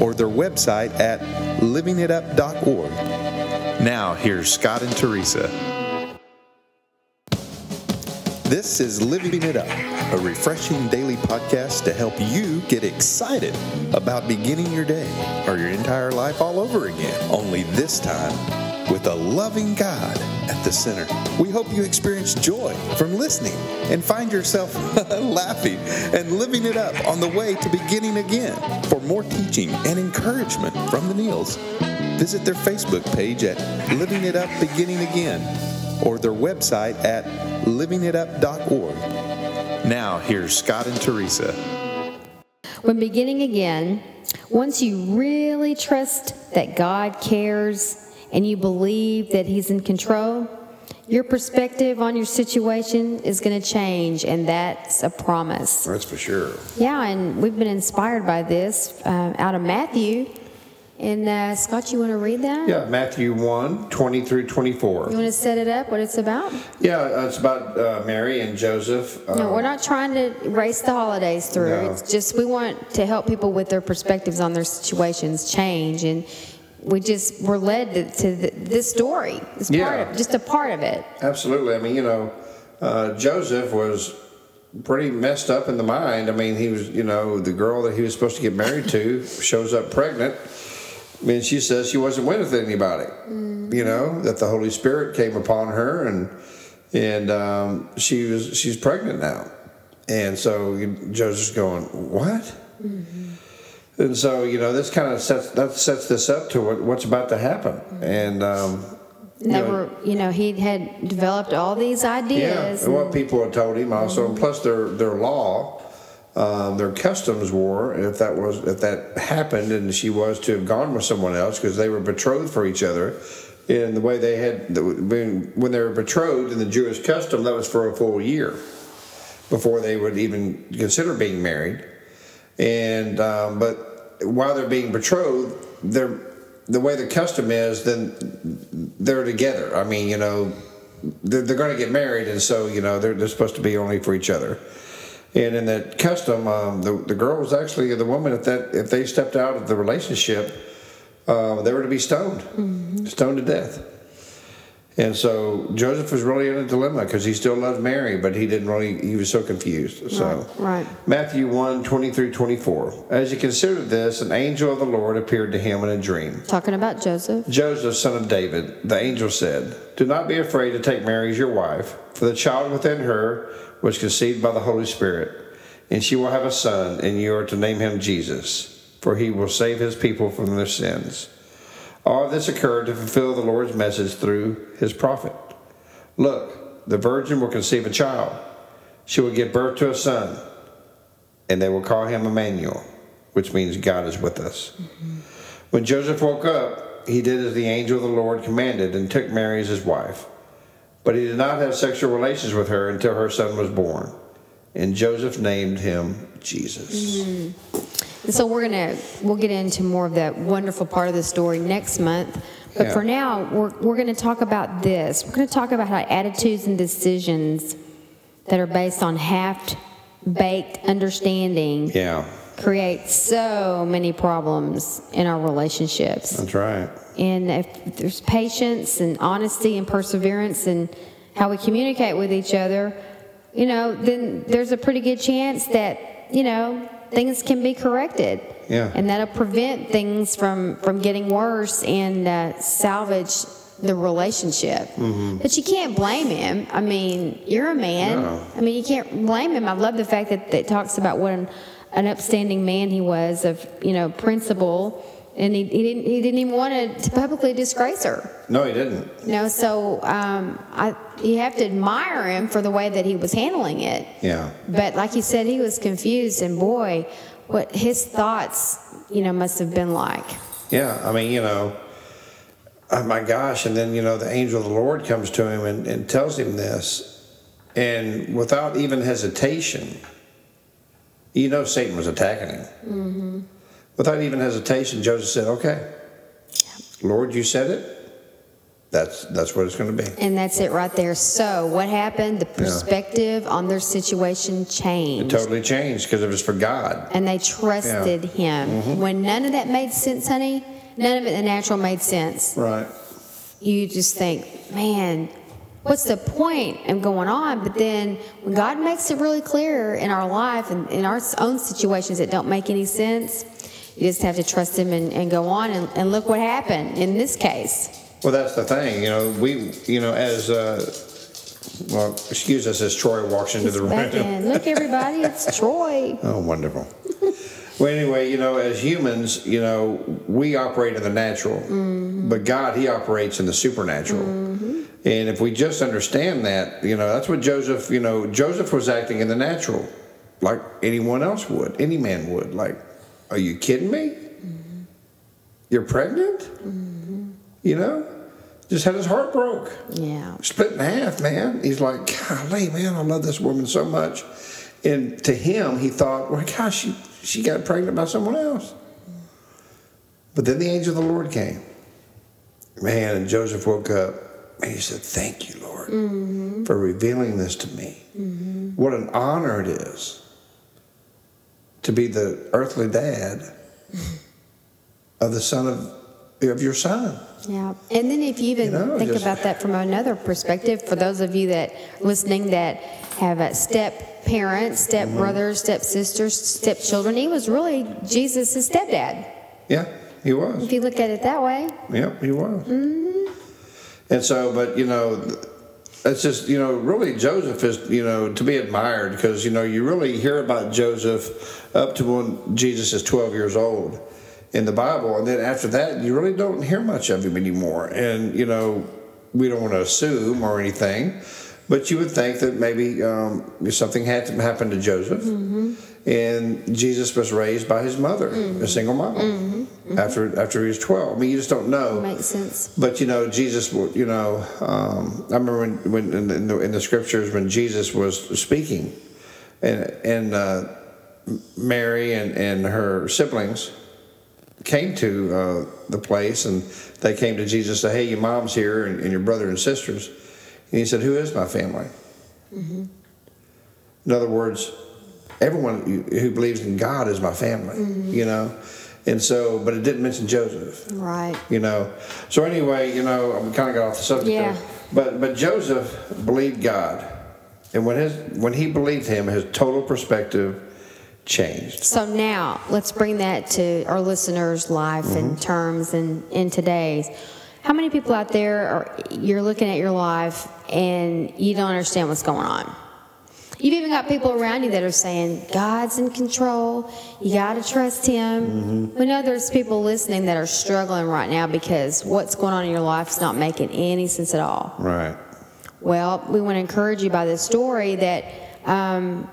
or their website at livingitup.org. Now, here's Scott and Teresa. This is Living It Up, a refreshing daily podcast to help you get excited about beginning your day or your entire life all over again. Only this time with a loving God at the center. We hope you experience joy from listening and find yourself laughing and living it up on the way to beginning again. For more teaching and encouragement from the Neils, visit their Facebook page at Living It Up Beginning Again or their website at livingitup.org. Now, here's Scott and Teresa. When beginning again, once you really trust that God cares and you believe that He's in control, your perspective on your situation is going to change, and that's a promise. That's for sure. Yeah, and we've been inspired by this uh, out of Matthew. And uh, Scott, you want to read that? Yeah, Matthew 1 20 through 24. You want to set it up, what it's about? Yeah, uh, it's about uh, Mary and Joseph. No, Um, we're not trying to race the holidays through. No. It's just we want to help people with their perspectives on their situations change, and we just we're led to, to th this story. It's part Yeah. of just a part of it. Absolutely. I mean, you know, uh, Joseph was pretty messed up in the mind. I mean, he was, you know, the girl that he was supposed to get married to shows up pregnant. I mean, she says she wasn't with anybody. You know that the Holy Spirit came upon her, and and um, she was she's pregnant now, and so Joseph's going, what? And so you know this kind of sets that sets this up to what, what's about to happen, and um, you know, Never, you know, he had developed all these ideas yeah, and what people had told him also, and plus their their law, um, their customs were if that was if that happened and she was to have gone with someone else because they were betrothed for each other, in the way they had when they were betrothed in the Jewish custom that was for a full year before they would even consider being married, and um, but while they're being betrothed, they're the way the custom is, then they're together. I mean, you know, they're, they're going to get married, and so you know they're, they're supposed to be only for each other. And in that custom, um, the the girl was actually the woman. If that if they stepped out of the relationship, uh, they were to be stoned, stoned to death. And so Joseph was really in a dilemma because he still loved Mary, but he didn't really. He was so confused. So Right. Matthew 1, 20 through 24. As he considered this, an angel of the Lord appeared to him in a dream. Talking about Joseph. Joseph, son of David, the angel said, Do not be afraid to take Mary as your wife, for the child within her was conceived by the Holy Spirit, and she will have a son, and you are to name him Jesus, for he will save his people from their sins. All this occurred to fulfill the Lord's message through his prophet. Look, the virgin will conceive a child. She will give birth to a son, and they will call him Emmanuel, which means God is with us. Mm-hmm. When Joseph woke up, he did as the angel of the Lord commanded and took Mary as his wife. But he did not have sexual relations with her until her son was born. And Joseph named him Jesus. Mm-hmm. And so we're gonna we'll get into more of that wonderful part of the story next month. But Yeah. for now, we're we're gonna talk about this. We're gonna talk about how attitudes and decisions that are based on half baked understanding Yeah, create so many problems in our relationships. that's right. And if there's patience and honesty and perseverance and how we communicate with each other, you know, then there's a pretty good chance that, you know, things can be corrected. Yeah. And that'll prevent things from, from getting worse and uh, salvage the relationship. But you can't blame him. I mean, you're a man. No. I mean, you can't blame him. I love the fact that, that it talks about what an, an upstanding man he was of, you know, principle. And he, he didn't he didn't even want to publicly disgrace her. No, he didn't. You know, so um, I you have to admire him for the way that he was handling it. Yeah. But like you said, he was confused, and boy, what his thoughts, you know, must have been like. Yeah, I mean, you know, oh my gosh. And then, you know, the angel of the Lord comes to him and, and tells him this. And without even hesitation, you know Satan was attacking him. Mm-hmm. Without even hesitation, Joseph said, okay, Lord, you said it. That's, that's what it's going to be. And that's it right there. So, what happened? The perspective on their situation changed. It totally changed because it was for God. and they trusted him. Mm-hmm. When none of that made sense, honey, none of it in the natural made sense. Right. You just think, man, what's the point of going on? But then when God makes it really clear in our life and in our own situations that don't make any sense, you just have to trust him and, and go on. And, and look what happened in this case. Well, that's the thing. You know, we, you know, as, uh, well, excuse us as Troy walks into He's the room. Look, everybody, it's Troy. Oh, wonderful. well, anyway, you know, as humans, you know, we operate in the natural, but God, He operates in the supernatural. And if we just understand that, you know, that's what Joseph, you know, Joseph was acting in the natural, like anyone else would, any man would. Like, are you kidding me? You're pregnant? Mm-hmm. You know, just had his heart broke Yeah. split in half, man. He's like, golly, man, I love this woman so much. And to him, he thought, well, gosh, she, she got pregnant by someone else. But then the angel of the Lord came. Man, and Joseph woke up and he said, Thank you, Lord, mm-hmm. for revealing this to me. Mm-hmm. What an honor it is to be the earthly dad of the son of, of your son. Yeah. And then if you even You know, think just- about that from another perspective, for those of you that listening that have a step parents, step Mm-hmm. brothers, step sisters, step children, he was really Jesus' stepdad. Yeah, he was. If you look at it that way. Yep, he was. And so, but you know, it's just you know, really Joseph is you know to be admired because you know you really hear about Joseph up to when Jesus is twelve years old in the Bible, and then after that you really don't hear much of him anymore. And you know, we don't want to assume or anything, but you would think that maybe um, something had to happen to Joseph. Mm-hmm. And Jesus was raised by his mother, a mm-hmm. single mom, after after he was twelve. I mean, you just don't know. Makes sense. But you know, Jesus. You know, um, I remember when, when in, the, in, the, in the scriptures when Jesus was speaking, and and uh, Mary and, and her siblings came to uh, the place, and they came to Jesus and said, "Hey, your mom's here, and, and your brother and sisters." And he said, "Who is my family?" In other words, everyone who believes in God is my family. You know, and so, but it didn't mention Joseph Right. you know. So anyway, you know, I'm kind of got off the subject Yeah. there. But but Joseph believed God, and when his when he believed him, his total perspective changed. So now let's bring that to our listeners' life Mm-hmm. in terms and in today's. How many people out there are you're looking at your life and you don't understand what's going on? You've even got people around you that are saying, God's in control. You got to trust Him. Mm-hmm. We know there's people listening that are struggling right now because what's going on in your life is not making any sense at all. Right. Well, we want to encourage you by this story that um,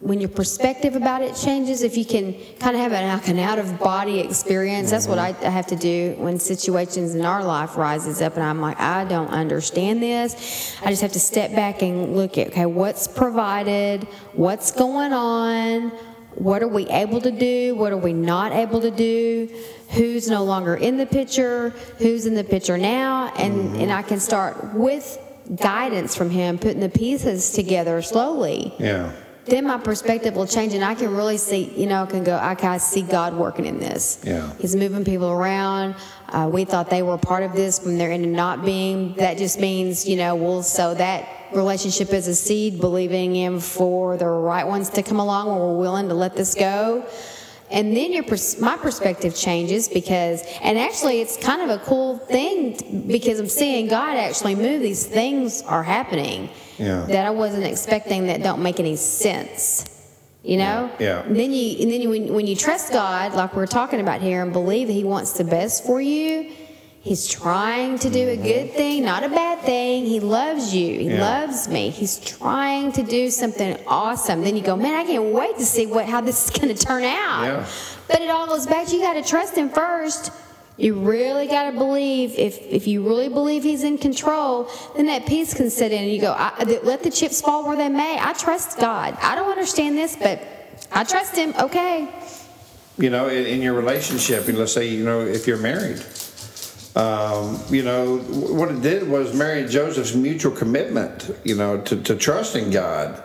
when your perspective about it changes, if you can kind of have an, like an out of body experience, that's what mm-hmm. I, I have to do when situations in our life rises up, and I'm like, I don't understand this. I just have to step back and look at okay, what's provided, what's going on. What are we able to do? What are we not able to do? Who's no longer in the picture? Who's in the picture now? And mm-hmm. and I can start with guidance from him, putting the pieces together slowly. Yeah. Then my perspective will change, and I can really see, you know, I can go, I can see God working in this. Yeah. He's moving people around. Uh, we thought they were part of this when they're into not being. That just means, you know, we'll sow that relationship as a seed, believing Him for the right ones to come along when we're willing to let this go. And then your pers- my perspective changes because, and actually, it's kind of a cool thing t- because I'm seeing God actually move. These things are happening Yeah. that I wasn't expecting that don't make any sense. You know? Yeah. And then you, and then you, when, when you trust God, like we're talking about here, and believe that He wants the best for you, He's trying to do a good thing, not a bad thing. He loves you. He Yeah. loves me. He's trying to do something awesome. Then you go, man, I can't wait to see what how this is going to turn out. Yeah. But it all goes back to you got to trust Him first. You really got to believe, if, if you really believe he's in control, then that peace can set in and you go, I, let the chips fall where they may. I trust God. I don't understand this, but I trust him. Okay. You know, in, in your relationship, and let's say, you know, if you're married, um, you know, what it did was Mary and Joseph's mutual commitment, you know, to, to trusting God.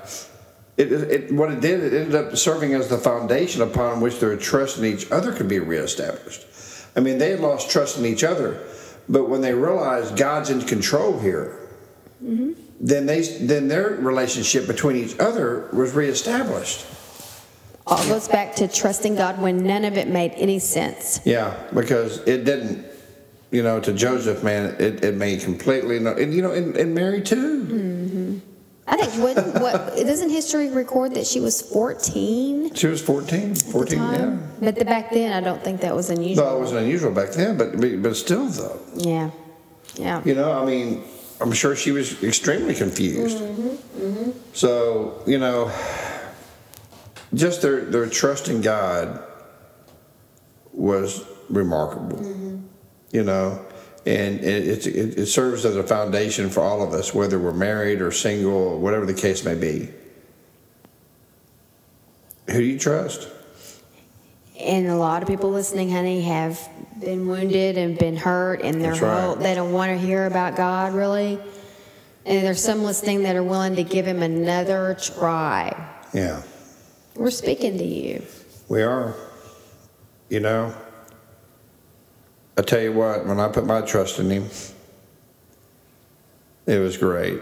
It, it, what it did, it ended up serving as the foundation upon which their trust in each other could be reestablished. I mean, they had lost trust in each other, but when they realized God's in control here, mm-hmm. then they then their relationship between each other was reestablished. All goes back to trusting God when none of it made any sense. Yeah, because it didn't. You know, to Joseph, man, it, it made completely no. And you know, and, and Mary too. Mm-hmm. I think what what doesn't history record that she was 14? She was 14, 14, yeah. But the, back then, I don't think that was unusual. No, it wasn't unusual back then, but but still though. Yeah, yeah. You know, I mean, I'm sure she was extremely confused. Mm-hmm, mm-hmm. So you know, just their their trust in God was remarkable. You know, and it, it, it, serves as a foundation for all of us, whether we're married or single, or whatever the case may be. Who do you trust? And a lot of people listening, honey, have been wounded and been hurt, and they're right. they don't want to hear about God really. And there's some listening that are willing to give Him another try. Yeah. We're speaking to you. We are. You know, I tell you what, when I put my trust in him, it was great.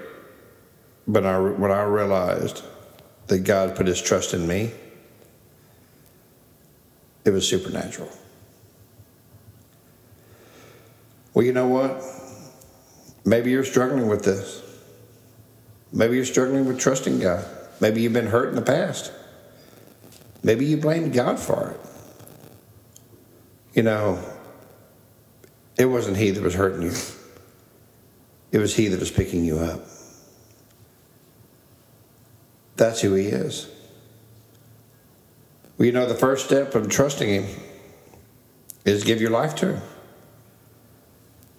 But I, when I realized that God put his trust in me, it was supernatural. Well, you know what? Maybe you're struggling with this. Maybe you're struggling with trusting God. Maybe you've been hurt in the past. Maybe you blamed God for it. You know, it wasn't he that was hurting you, it was he that was picking you up. That's who he is. Well, you know, the first step of trusting him is give your life to him.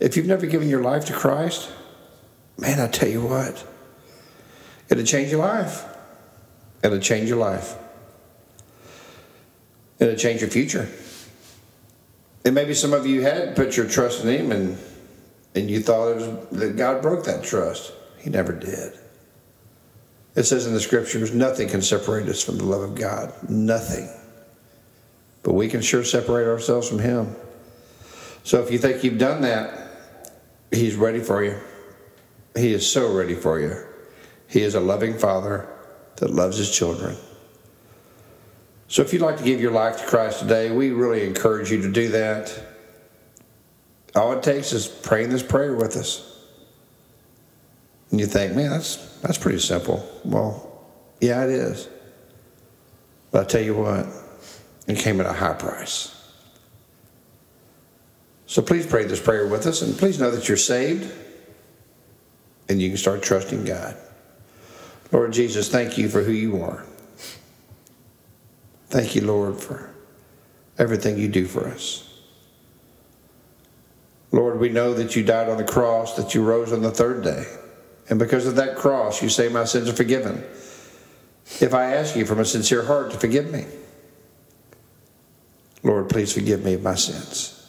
If you've never given your life to Christ, man, I tell you what, it'll change your life. It'll change your life. It'll change your future. And maybe some of you had put your trust in Him and, and you thought it was, that God broke that trust. He never did. It says in the scriptures, nothing can separate us from the love of God. Nothing. But we can sure separate ourselves from Him. So if you think you've done that, He's ready for you. He is so ready for you. He is a loving Father that loves His children. So if you'd like to give your life to Christ today, we really encourage you to do that. All it takes is praying this prayer with us. And you think, man, that's that's pretty simple. Well, yeah, it is. But I tell you what, it came at a high price. So please pray this prayer with us, and please know that you're saved and you can start trusting God. Lord Jesus, thank you for who you are. Thank you, Lord, for everything you do for us. Lord, we know that you died on the cross, that you rose on the third day. And because of that cross, you say my sins are forgiven. If I ask you from a sincere heart to forgive me, Lord, please forgive me of my sins.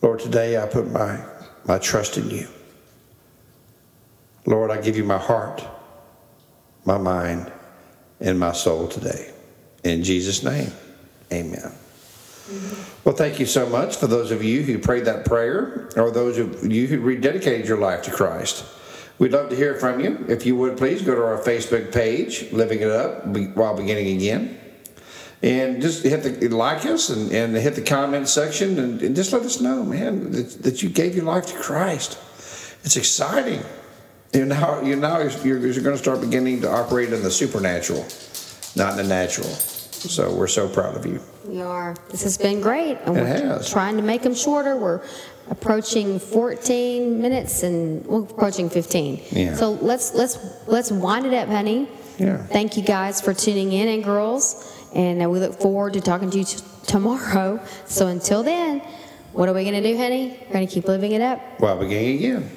Lord, today I put my, my trust in you. Lord, I give you my heart, my mind, and my soul today. In Jesus' name, amen. Well, thank you so much for those of you who prayed that prayer or those of you who rededicated your life to Christ. We'd love to hear from you. If you would please go to our Facebook page, Living It Up while beginning again. And just hit the like us and, and hit the comment section and, and just let us know, man, that, that you gave your life to Christ. It's exciting. You now you now you're, you're going to start beginning to operate in the supernatural, not in the natural. So we're so proud of you. We are. This has been great. And it we're has. trying to make them shorter. We're approaching 14 minutes and we're approaching 15. Yeah. So let's let's let's wind it up, honey. Yeah. Thank you guys for tuning in and girls, and we look forward to talking to you t- tomorrow. So until then, What are we going to do, honey? We're going to keep living it up. While beginning again.